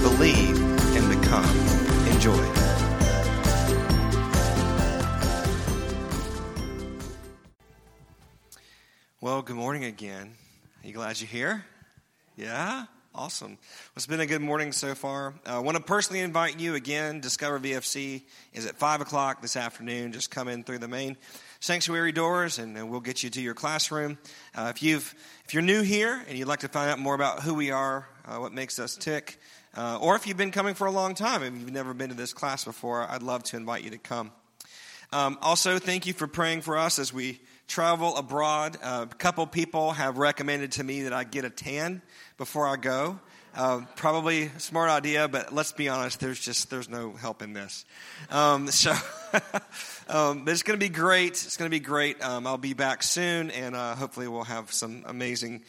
believe, and become. Enjoy. Well, good morning again. Are you glad you're here? Yeah? Awesome. Well, it's been a good morning so far. Uh, I want to personally invite you again. Discover VFC is at 5 o'clock this afternoon. Just come in through the main sanctuary doors and, and we'll get you to your classroom. Uh, if, you've, if you're new here and you'd like to find out more about who we are, uh, what makes us tick, uh, or if you've been coming for a long time and you've never been to this class before, I'd love to invite you to come. Um, also, thank you for praying for us as we travel abroad. Uh, a couple people have recommended to me that I get a tan before I go. Uh, probably smart idea, but let's be honest, there's just there's no help in this. Um, so, um, but it's going to be great. It's going to be great. Um, I'll be back soon, and uh, hopefully we'll have some amazing,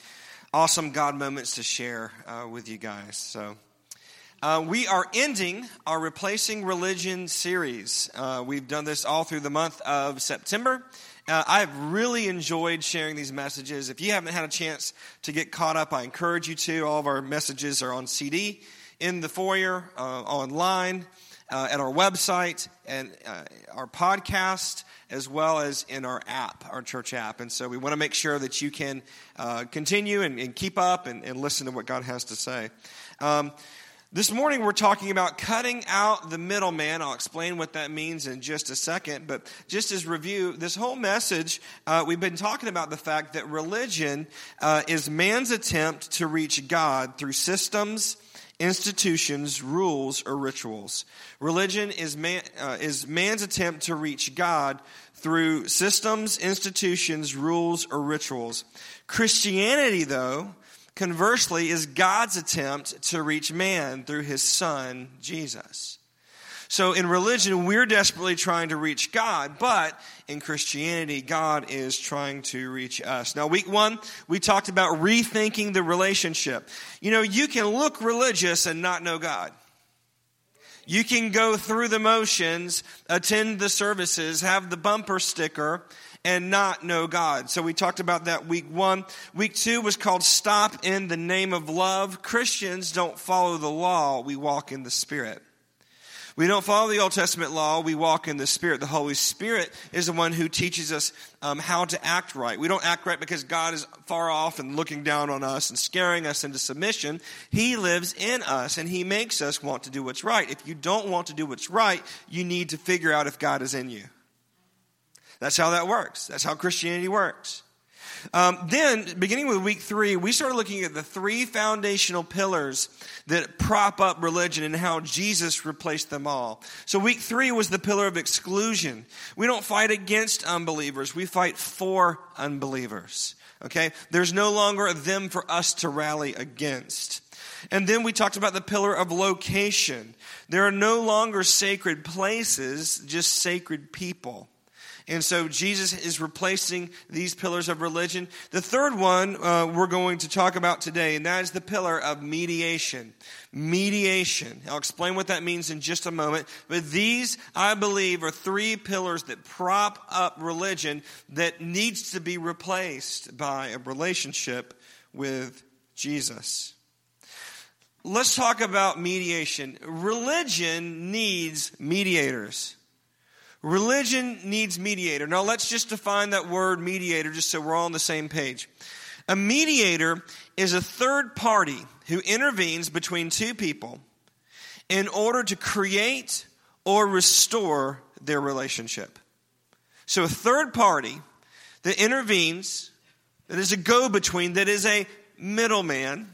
awesome God moments to share uh, with you guys. So. Uh, we are ending our Replacing Religion series. Uh, we've done this all through the month of September. Uh, I've really enjoyed sharing these messages. If you haven't had a chance to get caught up, I encourage you to. All of our messages are on CD, in the foyer, uh, online, uh, at our website, and our podcast, as well as in our app, our church app. And so we want to make sure that you can continue and, and, keep up and, and, listen to what God has to say. Um, this morning, we're talking about cutting out the middleman. I'll explain what that means in just a second. But just as review, this whole message, uh, we've been talking about the fact that religion uh, is man's attempt to reach God through systems, institutions, rules, or rituals. Religion is, man, uh, is man's attempt to reach God through systems, institutions, rules, or rituals. Christianity, though, conversely, is God's attempt to reach man through his son, Jesus. So in religion, we're desperately trying to reach God, but in Christianity, God is trying to reach us. Now, week one, we talked about rethinking the relationship. You know, you can look religious and not know God. You can go through the motions, attend the services, have the bumper sticker, and not know God. So we talked about that week one. Week two was called Stop in the Name of Love. Christians don't follow the law, we walk in the Spirit. We don't follow the Old Testament law, we walk in the Spirit. The Holy Spirit is the one who teaches us um, how to act right. We don't act right because God is far off and looking down on us and scaring us into submission. He lives in us and He makes us want to do what's right. If you don't want to do what's right, you need to figure out if God is in you. That's how that works. That's how Christianity works. Um, then, beginning with week three, we started looking at the three foundational pillars that prop up religion and how Jesus replaced them all. So, week three was the pillar of exclusion. We don't fight against unbelievers, we fight for unbelievers. Okay? There's no longer a them for us to rally against. And then we talked about the pillar of location. There are no longer sacred places, just sacred people. And so Jesus is replacing these pillars of religion. The third one uh, we're going to talk about today, and that is the pillar of mediation. Mediation. I'll explain what that means in just a moment. But these, I believe, are three pillars that prop up religion that needs to be replaced by a relationship with Jesus. Let's talk about mediation. Religion needs mediators. Religion needs mediator. Now let's just define that word mediator just so we're all on the same page. A mediator is a third party who intervenes between two people in order to create or restore their relationship. So a third party that intervenes, that is a go between, that is a middleman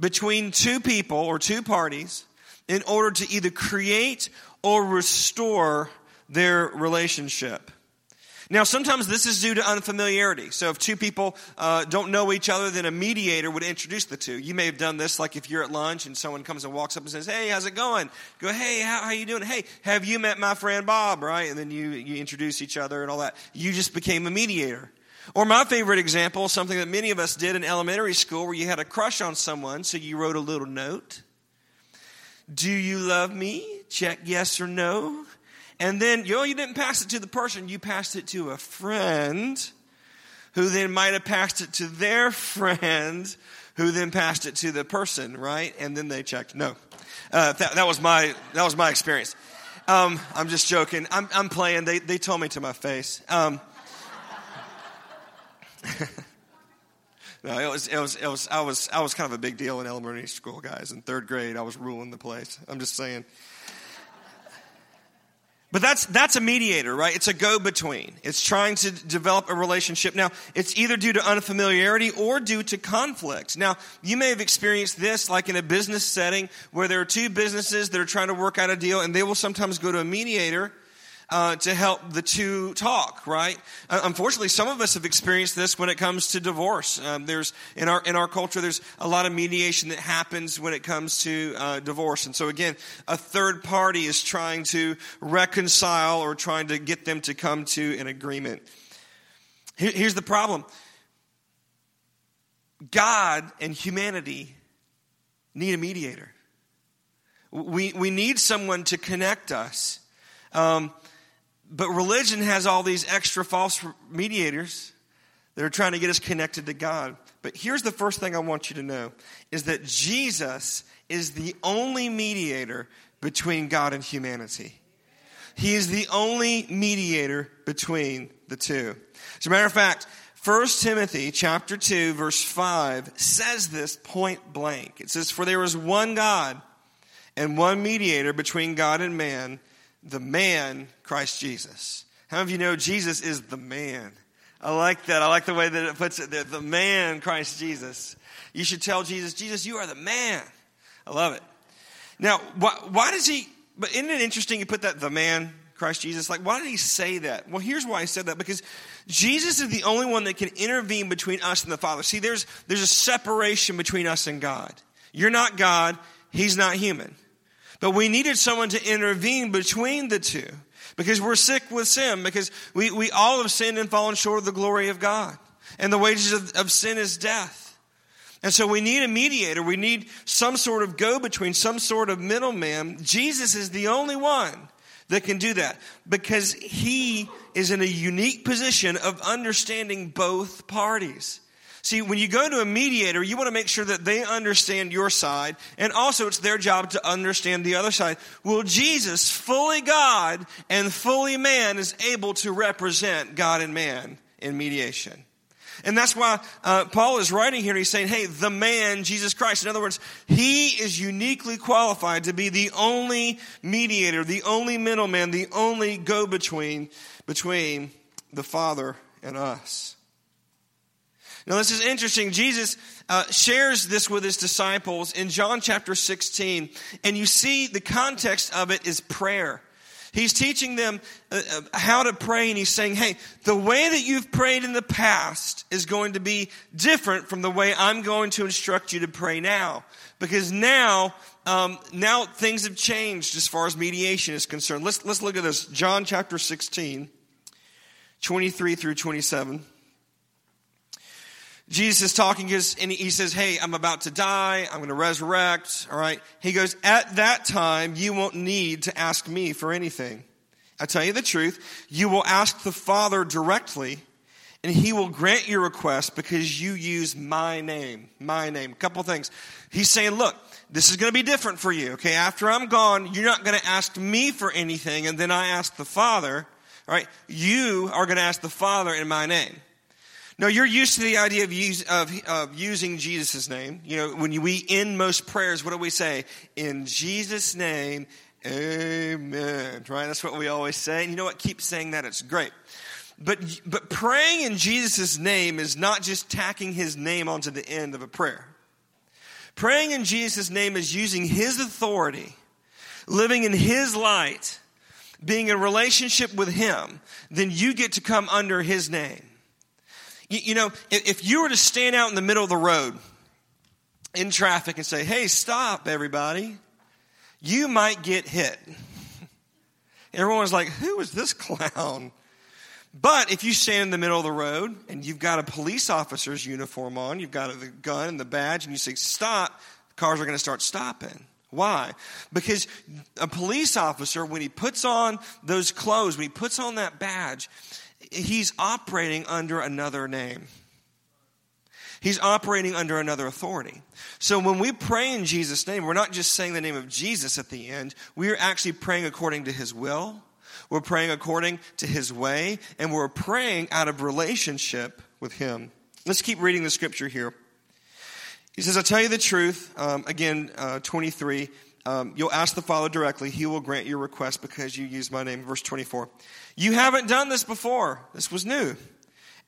between two people or two parties in order to either create or restore their relationship. Now, sometimes this is due to unfamiliarity. So, if two people uh, don't know each other, then a mediator would introduce the two. You may have done this, like if you're at lunch and someone comes and walks up and says, "Hey, how's it going?" Go, "Hey, how, how you doing?" "Hey, have you met my friend Bob?" Right, and then you you introduce each other and all that. You just became a mediator. Or my favorite example, something that many of us did in elementary school, where you had a crush on someone, so you wrote a little note. Do you love me? Check yes or no. And then, you know, you didn't pass it to the person, you passed it to a friend who then might have passed it to their friend who then passed it to the person, right? And then they checked. No. Uh, that, that, was my, that was my experience. Um, I'm just joking. I'm, I'm, playing. They, they told me to my face. Um, no, it was, it was, it was, I was, I was kind of a big deal in elementary school, guys. In third grade, I was ruling the place. I'm just saying. But that's, that's a mediator, right? It's a go between. It's trying to develop a relationship. Now, it's either due to unfamiliarity or due to conflict. Now, you may have experienced this like in a business setting where there are two businesses that are trying to work out a deal and they will sometimes go to a mediator uh, to help the two talk, right? Uh, unfortunately, some of us have experienced this when it comes to divorce. Um, there's in our in our culture, there's a lot of mediation that happens when it comes to uh, divorce, and so again, a third party is trying to reconcile or trying to get them to come to an agreement. Here, here's the problem: God and humanity need a mediator. We we need someone to connect us. Um, but religion has all these extra false mediators that are trying to get us connected to God. But here's the first thing I want you to know is that Jesus is the only mediator between God and humanity. He is the only mediator between the two. As a matter of fact, 1 Timothy chapter 2 verse 5 says this point blank. It says, For there is one God and one mediator between God and man, the man, Christ Jesus. How many of you know Jesus is the man? I like that. I like the way that it puts it there. The man, Christ Jesus. You should tell Jesus, Jesus, you are the man. I love it. Now, why, why does he, but isn't it interesting you put that, the man, Christ Jesus? Like, why did he say that? Well, here's why he said that. Because Jesus is the only one that can intervene between us and the Father. See, there's, there's a separation between us and God. You're not God. He's not human. But we needed someone to intervene between the two because we're sick with sin, because we, we all have sinned and fallen short of the glory of God. And the wages of, of sin is death. And so we need a mediator. We need some sort of go between, some sort of middleman. Jesus is the only one that can do that because he is in a unique position of understanding both parties. See, when you go to a mediator, you want to make sure that they understand your side, and also it's their job to understand the other side. Well, Jesus, fully God and fully man, is able to represent God and man in mediation. And that's why uh, Paul is writing here. He's saying, hey, the man, Jesus Christ. In other words, he is uniquely qualified to be the only mediator, the only middleman, the only go between between the Father and us. Now, this is interesting. Jesus uh, shares this with his disciples in John chapter 16, and you see the context of it is prayer. He's teaching them uh, uh, how to pray, and he's saying, Hey, the way that you've prayed in the past is going to be different from the way I'm going to instruct you to pray now. Because now, um, now things have changed as far as mediation is concerned. Let's, let's look at this. John chapter 16, 23 through 27. Jesus is talking and he says, Hey, I'm about to die. I'm going to resurrect. All right. He goes, At that time, you won't need to ask me for anything. I tell you the truth. You will ask the Father directly and he will grant your request because you use my name. My name. A couple things. He's saying, Look, this is going to be different for you. Okay. After I'm gone, you're not going to ask me for anything and then I ask the Father. All right. You are going to ask the Father in my name. No, you're used to the idea of, use, of, of using Jesus' name. You know, when we end most prayers, what do we say? In Jesus' name, amen. Right? That's what we always say. And you know what? Keep saying that. It's great. But, but praying in Jesus' name is not just tacking his name onto the end of a prayer. Praying in Jesus' name is using his authority, living in his light, being in relationship with Him, then you get to come under His name. You, you know, if, if you were to stand out in the middle of the road in traffic and say, hey, stop, everybody, you might get hit. Everyone's like, who is this clown? But if you stand in the middle of the road and you've got a police officer's uniform on, you've got the gun and the badge, and you say, stop, cars are going to start stopping. Why? Because a police officer, when he puts on those clothes, when he puts on that badge, he's operating under another name. He's operating under another authority. So when we pray in Jesus' name, we're not just saying the name of Jesus at the end, we are actually praying according to his will. We're praying according to his way, and we're praying out of relationship with him. Let's keep reading the scripture here. He says, I tell you the truth, um, again, uh, 23. Um, you'll ask the Father directly. He will grant your request because you use my name. Verse 24. You haven't done this before. This was new.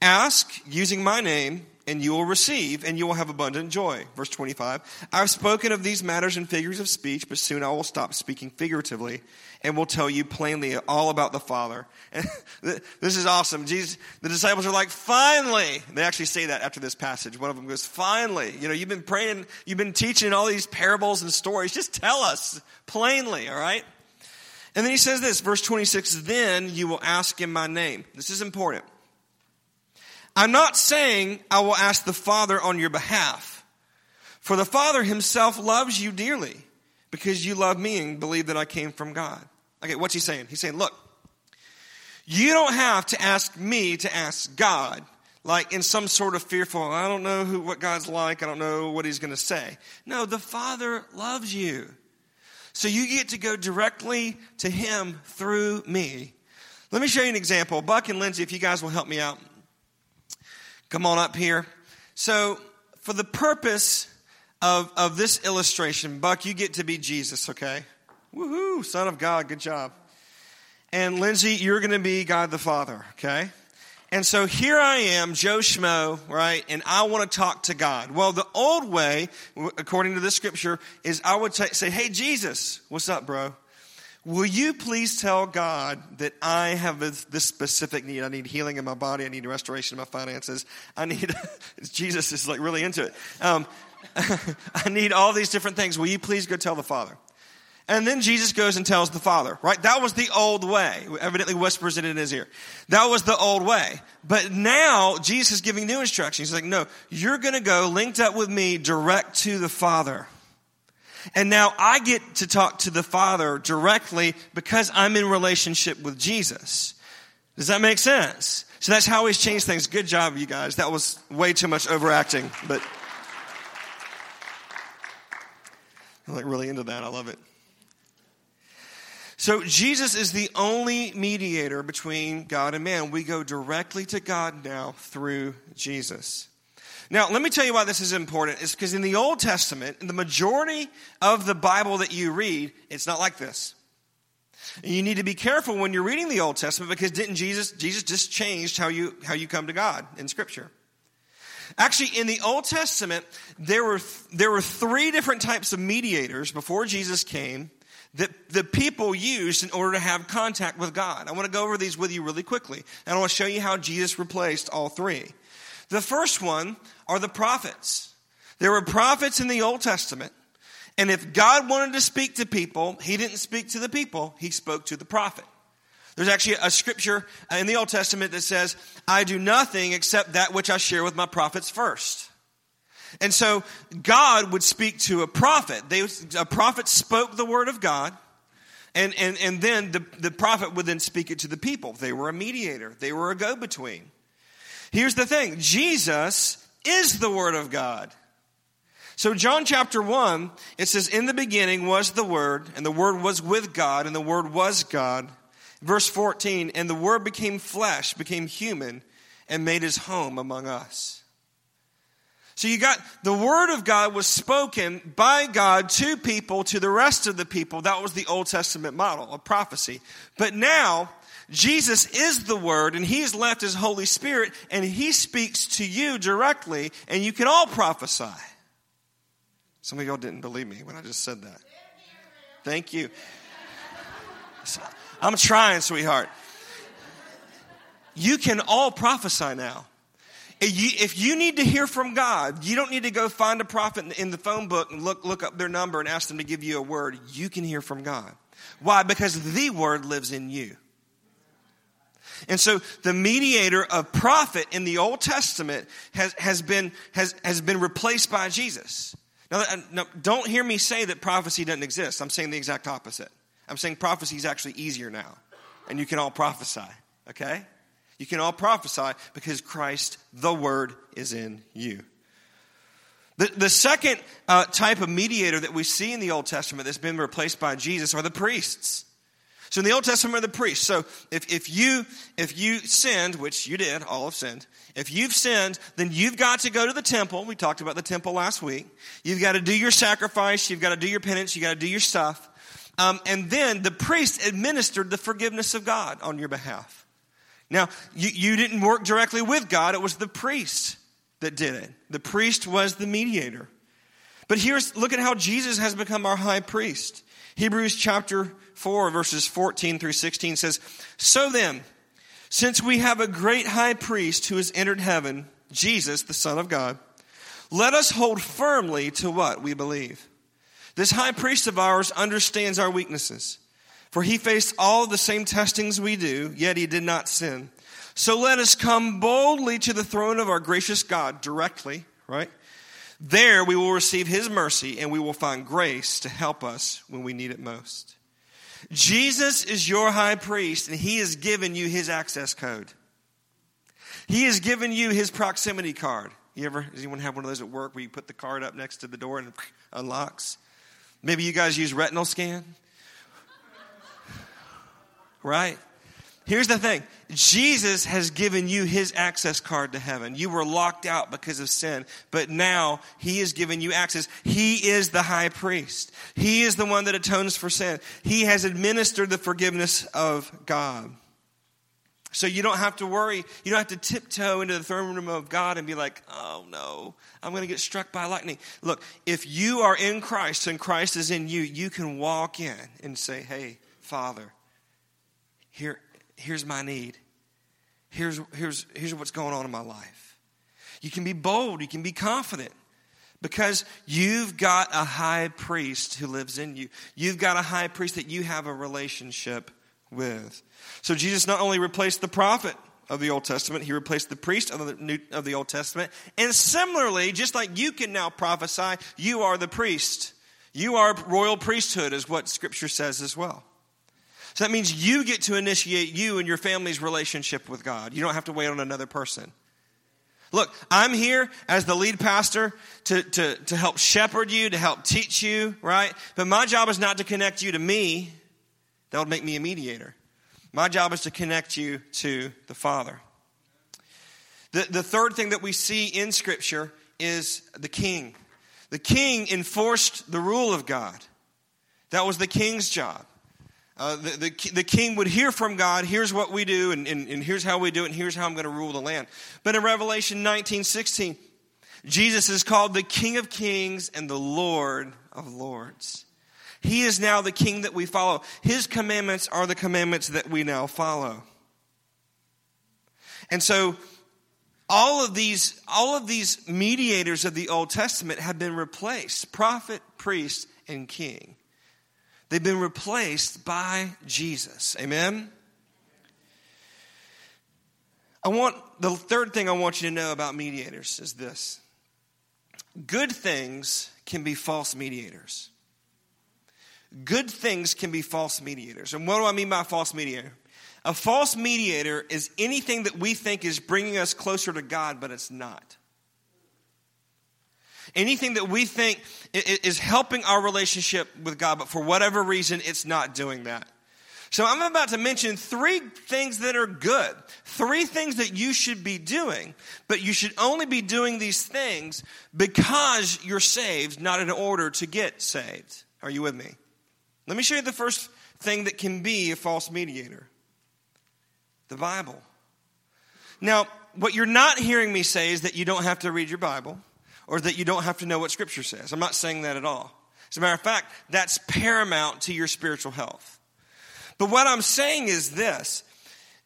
Ask using my name and you will receive, and you will have abundant joy. Verse 25 I've spoken of these matters in figures of speech, but soon I will stop speaking figuratively and will tell you plainly all about the Father. And this is awesome. Jesus, the disciples are like, finally. They actually say that after this passage. One of them goes, finally. You know, you've been praying, you've been teaching all these parables and stories. Just tell us plainly, all right? And then he says this, verse 26 Then you will ask in my name. This is important. I'm not saying I will ask the Father on your behalf, for the Father himself loves you dearly because you love me and believe that I came from God. Okay, what's he saying? He's saying, look, you don't have to ask me to ask God, like in some sort of fearful, I don't know who, what God's like, I don't know what he's going to say. No, the Father loves you. So you get to go directly to him through me. Let me show you an example. Buck and Lindsay, if you guys will help me out. Come on up here. So, for the purpose of, of this illustration, Buck, you get to be Jesus, okay? Woohoo, Son of God, good job. And Lindsay, you're going to be God the Father, okay? And so here I am, Joe Schmo, right? And I want to talk to God. Well, the old way, according to this scripture, is I would say, hey, Jesus, what's up, bro? Will you please tell God that I have this specific need? I need healing in my body. I need restoration of my finances. I need, Jesus is like really into it. Um, I need all these different things. Will you please go tell the Father? And then Jesus goes and tells the Father, right? That was the old way. Evidently whispers it in his ear. That was the old way. But now Jesus is giving new instructions. He's like, no, you're going to go linked up with me direct to the Father. And now I get to talk to the Father directly because I'm in relationship with Jesus. Does that make sense? So that's how he's changed things. Good job, you guys. That was way too much overacting, but I'm like really into that. I love it. So Jesus is the only mediator between God and man. We go directly to God now through Jesus. Now, let me tell you why this is important. It's because in the Old Testament, in the majority of the Bible that you read, it's not like this. And you need to be careful when you're reading the Old Testament because didn't Jesus Jesus just changed how you how you come to God in scripture. Actually, in the Old Testament, there were there were three different types of mediators before Jesus came that the people used in order to have contact with God. I want to go over these with you really quickly. And I want to show you how Jesus replaced all three. The first one are the prophets. There were prophets in the Old Testament, and if God wanted to speak to people, he didn't speak to the people, he spoke to the prophet. There's actually a scripture in the Old Testament that says, I do nothing except that which I share with my prophets first. And so God would speak to a prophet. They, a prophet spoke the word of God, and, and, and then the, the prophet would then speak it to the people. They were a mediator, they were a go between. Here's the thing Jesus is the Word of God. So, John chapter 1, it says, In the beginning was the Word, and the Word was with God, and the Word was God. Verse 14, and the Word became flesh, became human, and made his home among us. So you got the word of God was spoken by God to people, to the rest of the people. That was the Old Testament model of prophecy. But now Jesus is the Word, and He has left His Holy Spirit, and He speaks to you directly, and you can all prophesy. Some of y'all didn't believe me when I just said that. Thank you. I'm trying, sweetheart. You can all prophesy now. If you need to hear from God, you don't need to go find a prophet in the phone book and look, look up their number and ask them to give you a word. You can hear from God. Why? Because the word lives in you. And so the mediator of prophet in the Old Testament has, has, been, has, has been replaced by Jesus. Now, uh, now, don't hear me say that prophecy doesn't exist. I'm saying the exact opposite. I'm saying prophecy is actually easier now, and you can all prophesy, okay? You can all prophesy because Christ, the Word, is in you. The, the second uh, type of mediator that we see in the Old Testament that's been replaced by Jesus are the priests. So in the Old Testament the priests. So if, if you if you sinned, which you did, all have sinned, if you've sinned, then you've got to go to the temple. We talked about the temple last week. You've got to do your sacrifice, you've got to do your penance, you got to do your stuff. Um, and then the priest administered the forgiveness of God on your behalf. Now, you, you didn't work directly with God, it was the priest that did it. The priest was the mediator. But here's, look at how Jesus has become our high priest. Hebrews chapter 4, verses 14 through 16 says, So then, since we have a great high priest who has entered heaven, Jesus, the Son of God, let us hold firmly to what we believe. This high priest of ours understands our weaknesses, for he faced all the same testings we do, yet he did not sin. So let us come boldly to the throne of our gracious God directly, right? There we will receive his mercy and we will find grace to help us when we need it most. Jesus is your high priest and he has given you his access code. He has given you his proximity card. You ever, does anyone have one of those at work where you put the card up next to the door and it unlocks? Maybe you guys use retinal scan? Right? Here's the thing Jesus has given you his access card to heaven. You were locked out because of sin, but now he has given you access. He is the high priest, he is the one that atones for sin. He has administered the forgiveness of God. So you don't have to worry. You don't have to tiptoe into the throne room of God and be like, oh no, I'm going to get struck by lightning. Look, if you are in Christ and Christ is in you, you can walk in and say, hey, Father, here, here's my need. Here's, here's, here's what's going on in my life. You can be bold, you can be confident because you've got a high priest who lives in you. You've got a high priest that you have a relationship with. So Jesus not only replaced the prophet of the Old Testament, he replaced the priest of the, New, of the Old Testament. And similarly, just like you can now prophesy, you are the priest. You are royal priesthood, is what Scripture says as well. So that means you get to initiate you and your family's relationship with God. You don't have to wait on another person. Look, I'm here as the lead pastor to, to, to help shepherd you, to help teach you, right? But my job is not to connect you to me. That would make me a mediator. My job is to connect you to the Father. The, the third thing that we see in Scripture is the king. The king enforced the rule of God. That was the king's job. Uh, the, the, the, king would hear from God, here's what we do, and, and, and here's how we do it, and here's how I'm going to rule the land. But in Revelation 19 16, Jesus is called the King of Kings and the Lord of Lords. He is now the King that we follow. His commandments are the commandments that we now follow. And so, all of these, all of these mediators of the Old Testament have been replaced prophet, priest, and king. They've been replaced by Jesus. Amen? I want the third thing I want you to know about mediators is this good things can be false mediators. Good things can be false mediators. And what do I mean by false mediator? A false mediator is anything that we think is bringing us closer to God, but it's not. Anything that we think is helping our relationship with God, but for whatever reason, it's not doing that. So I'm about to mention three things that are good, three things that you should be doing, but you should only be doing these things because you're saved, not in order to get saved. Are you with me? Let me show you the first thing that can be a false mediator the Bible. Now, what you're not hearing me say is that you don't have to read your Bible or that you don't have to know what Scripture says. I'm not saying that at all. As a matter of fact, that's paramount to your spiritual health. But what I'm saying is this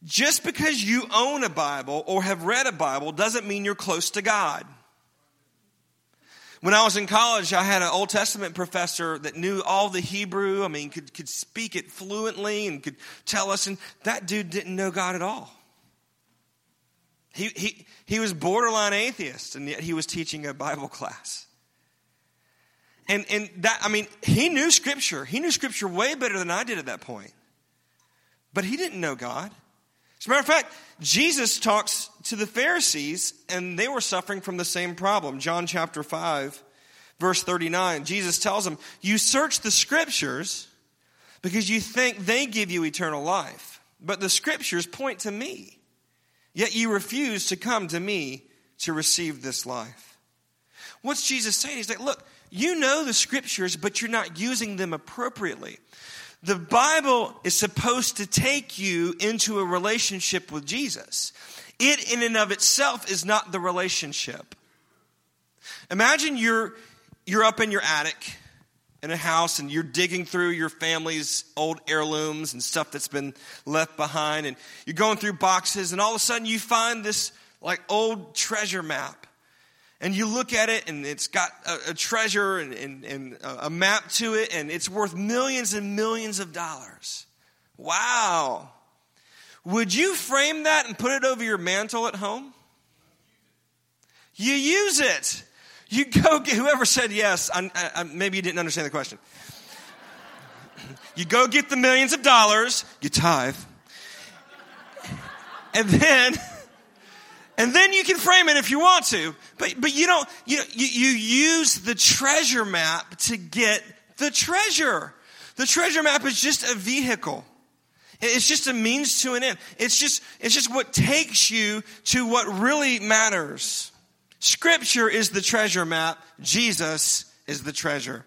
just because you own a Bible or have read a Bible doesn't mean you're close to God. When I was in college, I had an Old Testament professor that knew all the Hebrew. I mean, could, could speak it fluently and could tell us. And that dude didn't know God at all. He, he, he was borderline atheist, and yet he was teaching a Bible class. And, and that, I mean, he knew Scripture. He knew Scripture way better than I did at that point. But he didn't know God. As a matter of fact, Jesus talks to the Pharisees, and they were suffering from the same problem. John chapter 5, verse 39, Jesus tells them, You search the scriptures because you think they give you eternal life, but the scriptures point to me. Yet you refuse to come to me to receive this life. What's Jesus saying? He's like, Look, you know the scriptures, but you're not using them appropriately. The Bible is supposed to take you into a relationship with Jesus. It, in and of itself, is not the relationship. Imagine you're, you're up in your attic in a house and you're digging through your family's old heirlooms and stuff that's been left behind, and you're going through boxes, and all of a sudden you find this like old treasure map and you look at it and it's got a, a treasure and, and, and, a map to it and it's worth millions and millions of dollars. Wow. Would you frame that and put it over your mantle at home? You use it. You go get, whoever said yes, I, I, maybe you didn't understand the question. You go get the millions of dollars, you tithe, and then and then you can frame it if you want to. But, but you don't, you, you, you use the treasure map to get the treasure. The treasure map is just a vehicle. It's just a means to an end. It's just, it's just what takes you to what really matters. Scripture is the treasure map. Jesus is the treasure.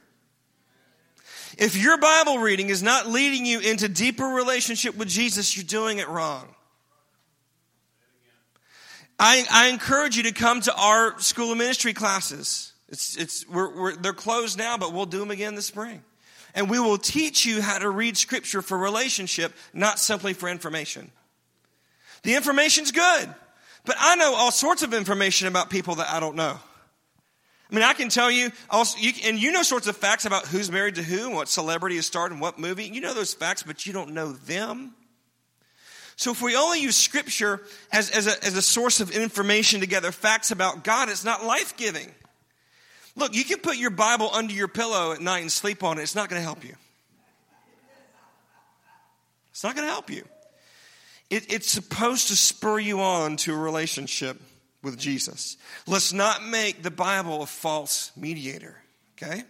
If your Bible reading is not leading you into deeper relationship with Jesus, you're doing it wrong. I, I encourage you to come to our school of ministry classes. It's, it's, we're, we're, they're closed now, but we'll do them again this spring. And we will teach you how to read scripture for relationship, not simply for information. The information's good, but I know all sorts of information about people that I don't know. I mean, I can tell you, also, you, and you know sorts of facts about who's married to who and what celebrity is starred in what movie. You know those facts, but you don't know them. So if we only use scripture as, as, a, as a source of information to gather facts about God, it's not life giving. Look, you can put your Bible under your pillow at night and sleep on it. It's not going to help you. It's not going to help you. It, it's supposed to spur you on to a relationship with Jesus. Let's not make the Bible a false mediator, okay?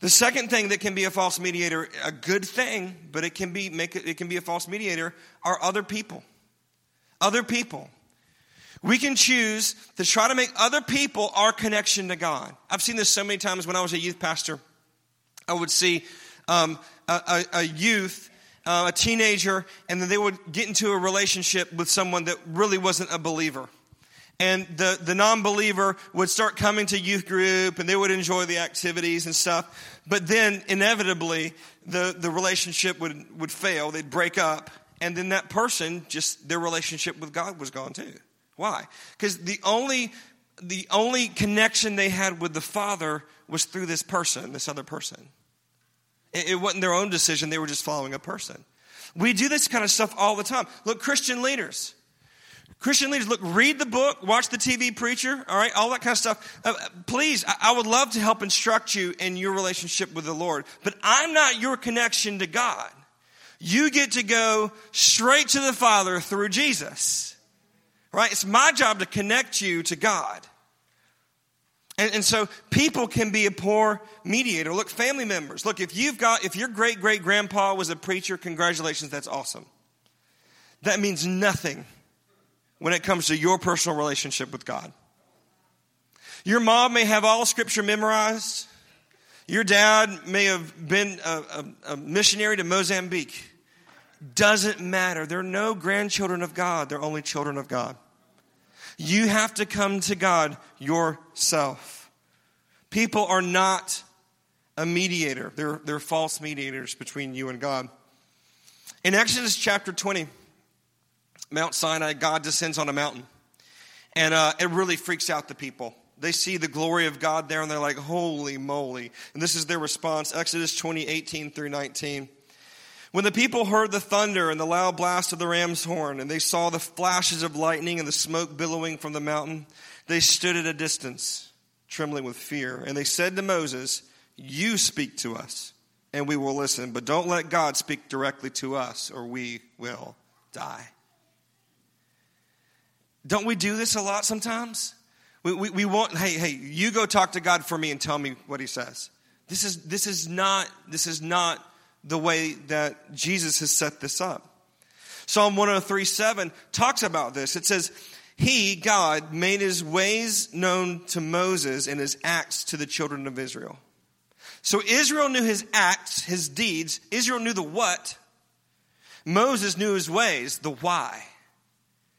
The second thing that can be a false mediator, a good thing, but it can be make it, can be a false mediator, are other people. Other people. We can choose to try to make other people our connection to God. I've seen this so many times when I was a youth pastor. I would see um, a, a, a, youth, uh, a teenager, and then they would get into a relationship with someone that really wasn't a believer. And the, the non-believer would start coming to youth group and they would enjoy the activities and stuff. But then inevitably the, the relationship would, would fail. They'd break up and then that person just their relationship with god was gone too. Why? Because the only the only connection they had with the father was through this person this other person it, it wasn't their own decision they were just following a person we do this kind of stuff all the time look christian leaders Christian leaders, look, read the book, watch the TV preacher, all right, all that kind of stuff. Uh, please, I, I would love to help instruct you in your relationship with the Lord, but I'm not your connection to God. You get to go straight to the Father through Jesus, right? It's my job to connect you to God. And, and, so people can be a poor mediator. Look, family members. Look, if you've got, if your great great grandpa was a preacher, congratulations, that's awesome. That means nothing when it comes to your personal relationship with God. Your mom may have all scripture memorized. Your dad may have been a, a, a, missionary to Mozambique. Doesn't matter. They're no grandchildren of God, they're only children of God. You have to come to God yourself. People are not a mediator, they're, they're false mediators between you and God. In Exodus chapter 20, Mount Sinai, God descends on a mountain. And uh, it really freaks out the people. They see the glory of God there and they're like, holy moly. And this is their response Exodus 20, 18 through 19. When the people heard the thunder and the loud blast of the ram's horn, and they saw the flashes of lightning and the smoke billowing from the mountain, they stood at a distance, trembling with fear. And they said to Moses, You speak to us, and we will listen, but don't let God speak directly to us, or we will die. Don't we do this a lot sometimes? We, we, we want, hey, hey, you go talk to God for me and tell me what he says. This is, this is not, this is not the way that Jesus has set this up. Psalm 103 7 talks about this. It says, He, God, made his ways known to Moses and his acts to the children of Israel. So Israel knew his acts, his deeds. Israel knew the what. Moses knew his ways, the why.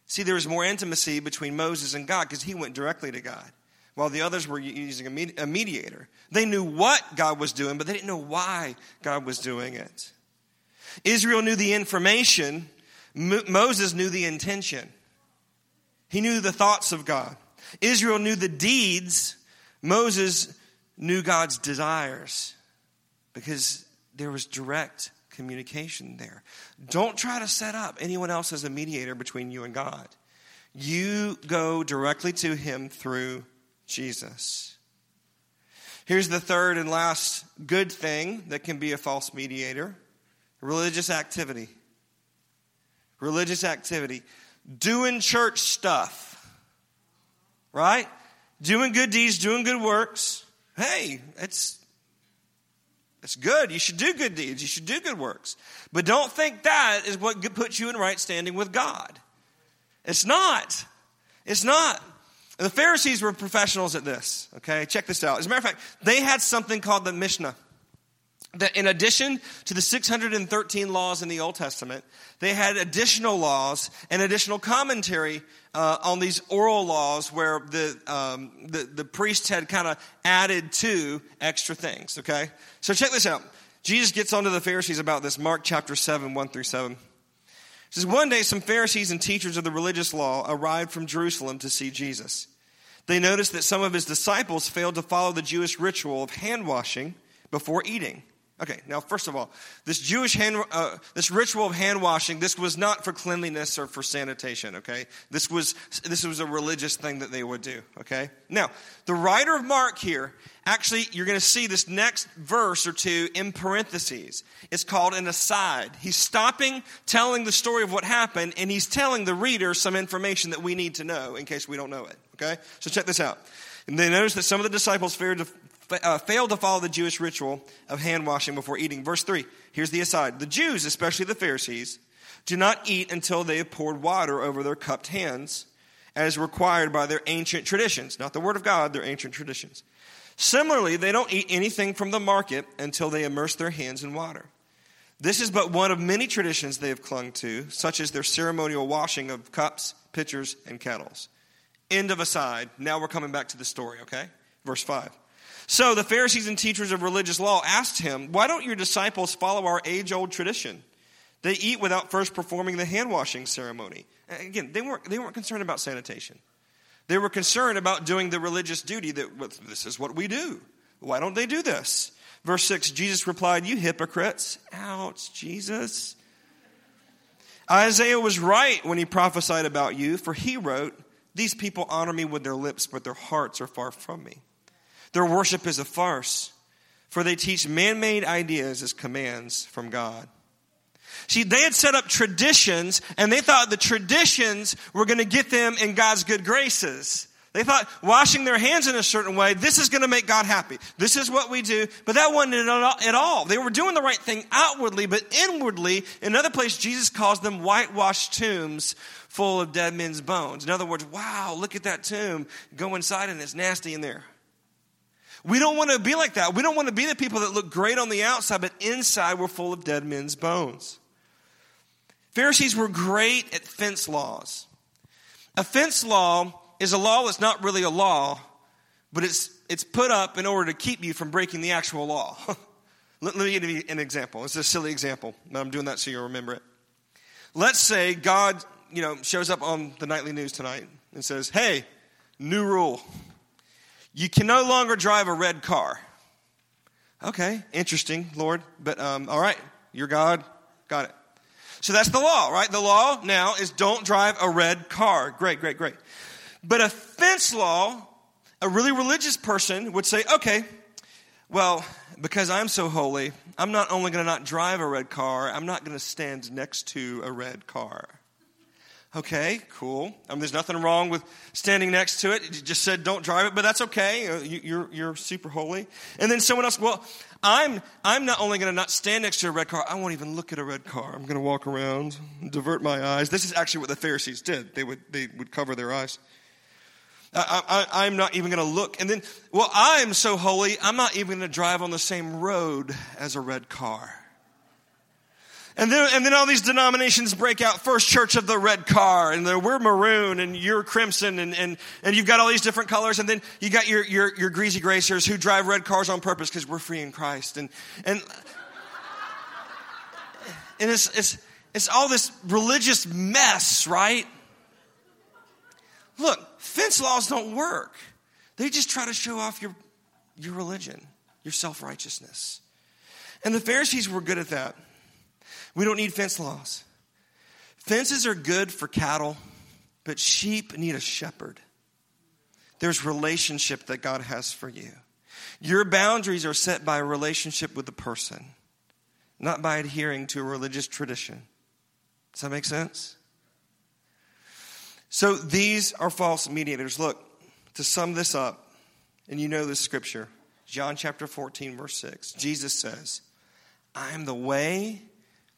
See, there was more intimacy between Moses and God because he went directly to God, while the others were using a mediator. They knew what God was doing, but they didn't know why God was doing it. Israel knew the information, Moses knew the intention. He knew the thoughts of God. Israel knew the deeds, Moses knew God's desires because there was direct communication there. Don't try to set up anyone else as a mediator between you and God. You go directly to Him through Jesus. Here's the third and last good thing that can be a false mediator religious activity. Religious activity. Doing church stuff. Right? Doing good deeds, doing good works. Hey, it's it's good. You should do good deeds. You should do good works. But don't think that is what puts you in right standing with God. It's not. It's not. The Pharisees were professionals at this. Okay, check this out. As a matter of fact, they had something called the Mishnah that in addition to the 613 laws in the Old Testament, they had additional laws and additional commentary uh, on these oral laws where the, um, the, the priests had kind of added to extra things, okay? So check this out. Jesus gets onto the Pharisees about this, Mark chapter 7, 1 through 7. It says, One day some Pharisees and teachers of the religious law arrived from Jerusalem to see Jesus. They noticed that some of his disciples failed to follow the Jewish ritual of hand washing before eating. Okay, now first of all, this Jewish hand, uh, this ritual of hand washing, this was not for cleanliness or for sanitation. Okay, this was this was a religious thing that they would do. Okay, now the writer of Mark here, actually, you're going to see this next verse or two in parentheses. It's called an aside. He's stopping, telling the story of what happened, and he's telling the reader some information that we need to know in case we don't know it. Okay, so check this out. And they notice that some of the disciples feared to uh, failed to follow the Jewish ritual of hand washing before eating. Verse 3, here's the aside. The Jews, especially the Pharisees, do not eat until they have poured water over their cupped hands, as required by their ancient traditions. Not the Word of God, their ancient traditions. Similarly, they don't eat anything from the market until they immerse their hands in water. This is but one of many traditions they have clung to, such as their ceremonial washing of cups, pitchers, and kettles. End of aside. Now we're coming back to the story, okay? Verse 5. So the Pharisees and teachers of religious law asked him, Why don't your disciples follow our age old tradition? They eat without first performing the hand washing ceremony. Again, they weren't, they weren't concerned about sanitation. They were concerned about doing the religious duty that this is what we do. Why don't they do this? Verse 6 Jesus replied, You hypocrites. Ouch, Jesus. Isaiah was right when he prophesied about you, for he wrote, These people honor me with their lips, but their hearts are far from me. Their worship is a farce, for they teach man made ideas as commands from God. See, they had set up traditions, and they thought the traditions were going to get them in God's good graces. They thought washing their hands in a certain way, this is going to make God happy. This is what we do. But that wasn't it at all. They were doing the right thing outwardly, but inwardly, in another place, Jesus calls them whitewashed tombs full of dead men's bones. In other words, wow, look at that tomb. Go inside and it's nasty in there. We don't want to be like that. We don't want to be the people that look great on the outside, but inside we're full of dead men's bones. Pharisees were great at fence laws. A fence law is a law that's not really a law, but it's, it's put up in order to keep you from breaking the actual law. Let, let me give you an example. It's a silly example, but I'm doing that so you'll remember it. Let's say God, you know, shows up on the nightly news tonight and says, "Hey, new rule. You can no longer drive a red car." Okay, interesting, Lord, but um, all right, you're God. Got it. So that's the law, right? The law now is don't drive a red car. Great, great, great. But a fence law, a really religious person would say, okay, well, because I'm so holy, I'm not only going to not drive a red car, I'm not going to stand next to a red car. Okay, cool. I mean, there's nothing wrong with standing next to it. You just said don't drive it, but that's okay. Uh, you're, you're super holy. And then someone else, well, I'm, I'm not only going to not stand next to a red car, I won't even look at a red car. I'm going to walk around, divert my eyes. This is actually what the Pharisees did. They would, they would cover their eyes. I, am not even going to look. And then, well, I'm so holy, I'm not even going to drive on the same road as a red car. And then, and then all these denominations break out. First Church of the Red Car, and we're maroon, and you're crimson, and, and, and you've got all these different colors. And then you got your, your, your greasy gracers who drive red cars on purpose because we're free in Christ. And, and, and it's, it's, it's all this religious mess, right? Look, fence laws don't work. They just try to show off your, your religion, your self righteousness. And the Pharisees were good at that. We don't need fence laws. Fences are good for cattle, but sheep need a shepherd. There's relationship that God has for you. Your boundaries are set by a relationship with the person, not by adhering to a religious tradition. Does that make sense? So these are false mediators. Look, to sum this up, and you know this scripture, John chapter 14, verse 6, Jesus says, I am the way,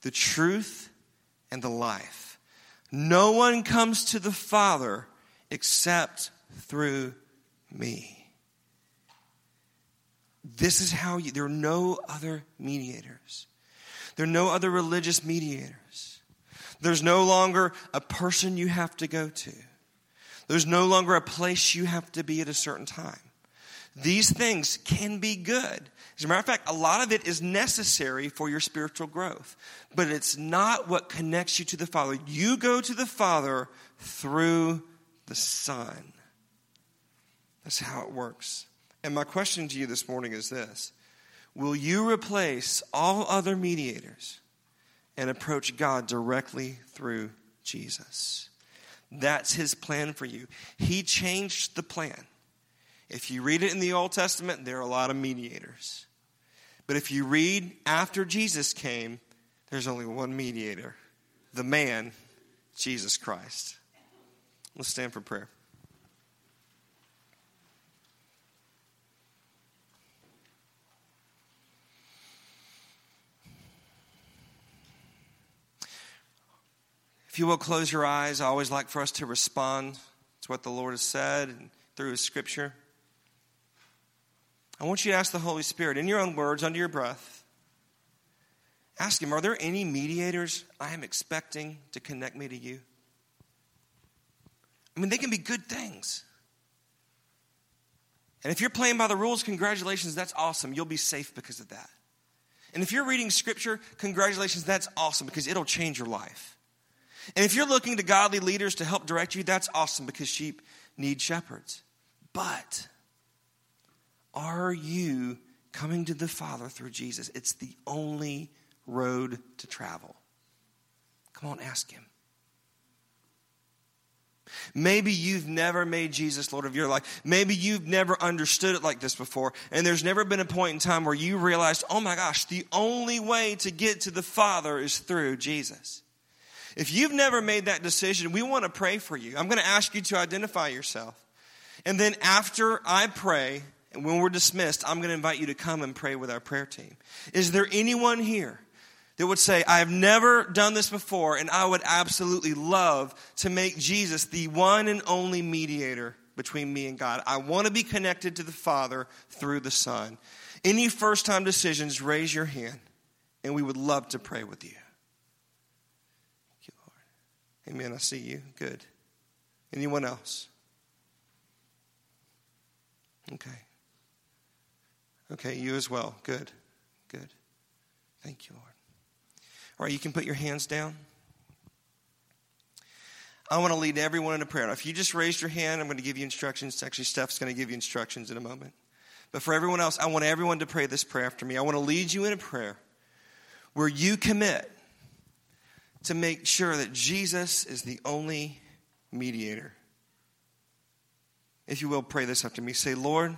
the truth, and the life. No one comes to the Father except through me. This is how you, there are no other mediators. There are no other religious mediators. There's no longer a person you have to go to. There's no longer a place you have to be at a certain time. These things can be good. As a matter of fact, a lot of it is necessary for your spiritual growth, but it's not what connects you to the Father. You go to the Father through the Son. That's how it works. And my question to you this morning is this Will you replace all other mediators and approach God directly through Jesus? That's his plan for you. He changed the plan. If you read it in the Old Testament, there are a lot of mediators. But if you read after Jesus came, there's only one mediator the man, Jesus Christ. Let's stand for prayer. If you will close your eyes, I always like for us to respond to what the Lord has said through His Scripture. I want you to ask the Holy Spirit in your own words, under your breath. Ask Him, are there any mediators I am expecting to connect me to you? I mean, they can be good things. And if you're playing by the rules, congratulations, that's awesome. You'll be safe because of that. And if you're reading scripture, congratulations, that's awesome because it'll change your life. And if you're looking to godly leaders to help direct you, that's awesome because sheep need shepherds. But are you coming to the Father through Jesus? It's the only road to travel. Come on, ask Him. Maybe you've never made Jesus Lord of your life. Maybe you've never understood it like this before. And there's never been a point in time where you realized, oh my gosh, the only way to get to the Father is through Jesus. If you've never made that decision, we want to pray for you. I'm going to ask you to identify yourself. And then after I pray, and when we're dismissed, I'm going to invite you to come and pray with our prayer team. Is there anyone here that would say, I have never done this before, and I would absolutely love to make Jesus the one and only mediator between me and God? I want to be connected to the Father through the Son. Any first time decisions, raise your hand, and we would love to pray with you. Thank you, Lord. Amen. I see you. Good. Anyone else? Okay. Okay, you as well. Good. Good. Thank you, Lord. All right, you can put your hands down. I want to lead everyone in a prayer. Now, if you just raised your hand, I'm going to give you instructions. Actually, Steph's going to give you instructions in a moment. But for everyone else, I want everyone to pray this prayer after me. I want to lead you in a prayer where you commit to make sure that Jesus is the only mediator. If you will, pray this after me. Say, Lord,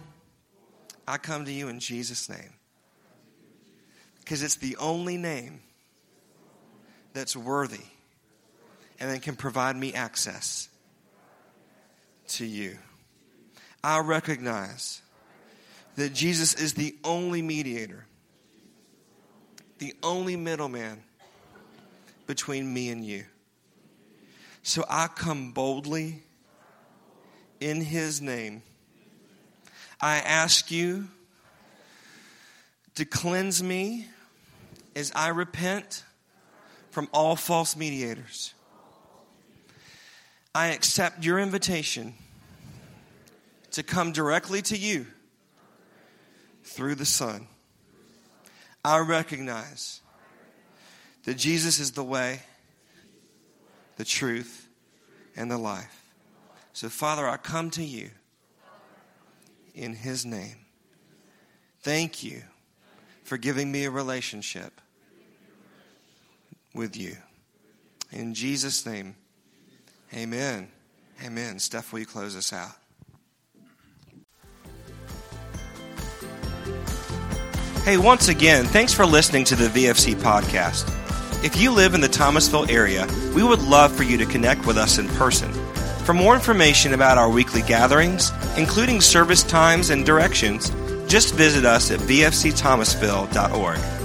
I come to you in Jesus' name. Because it's the only name that's worthy and that can provide me access to you. I recognize that Jesus is the only mediator, the only middleman between me and you. So I come boldly in his name. I ask you to cleanse me as I repent from all false mediators. I accept your invitation to come directly to you through the Son. I recognize that Jesus is the way, the truth, and the life. So, Father, I come to you in His name. Thank you for giving me a relationship with you. In Jesus' name, amen. Amen. Steph, will you close us out? Hey, once again, thanks for listening to the VFC podcast. If you live in the Thomasville area, we would love for you to connect with us in person. For more information about our weekly gatherings, including service times and directions, just visit us at vfcthomasville.org.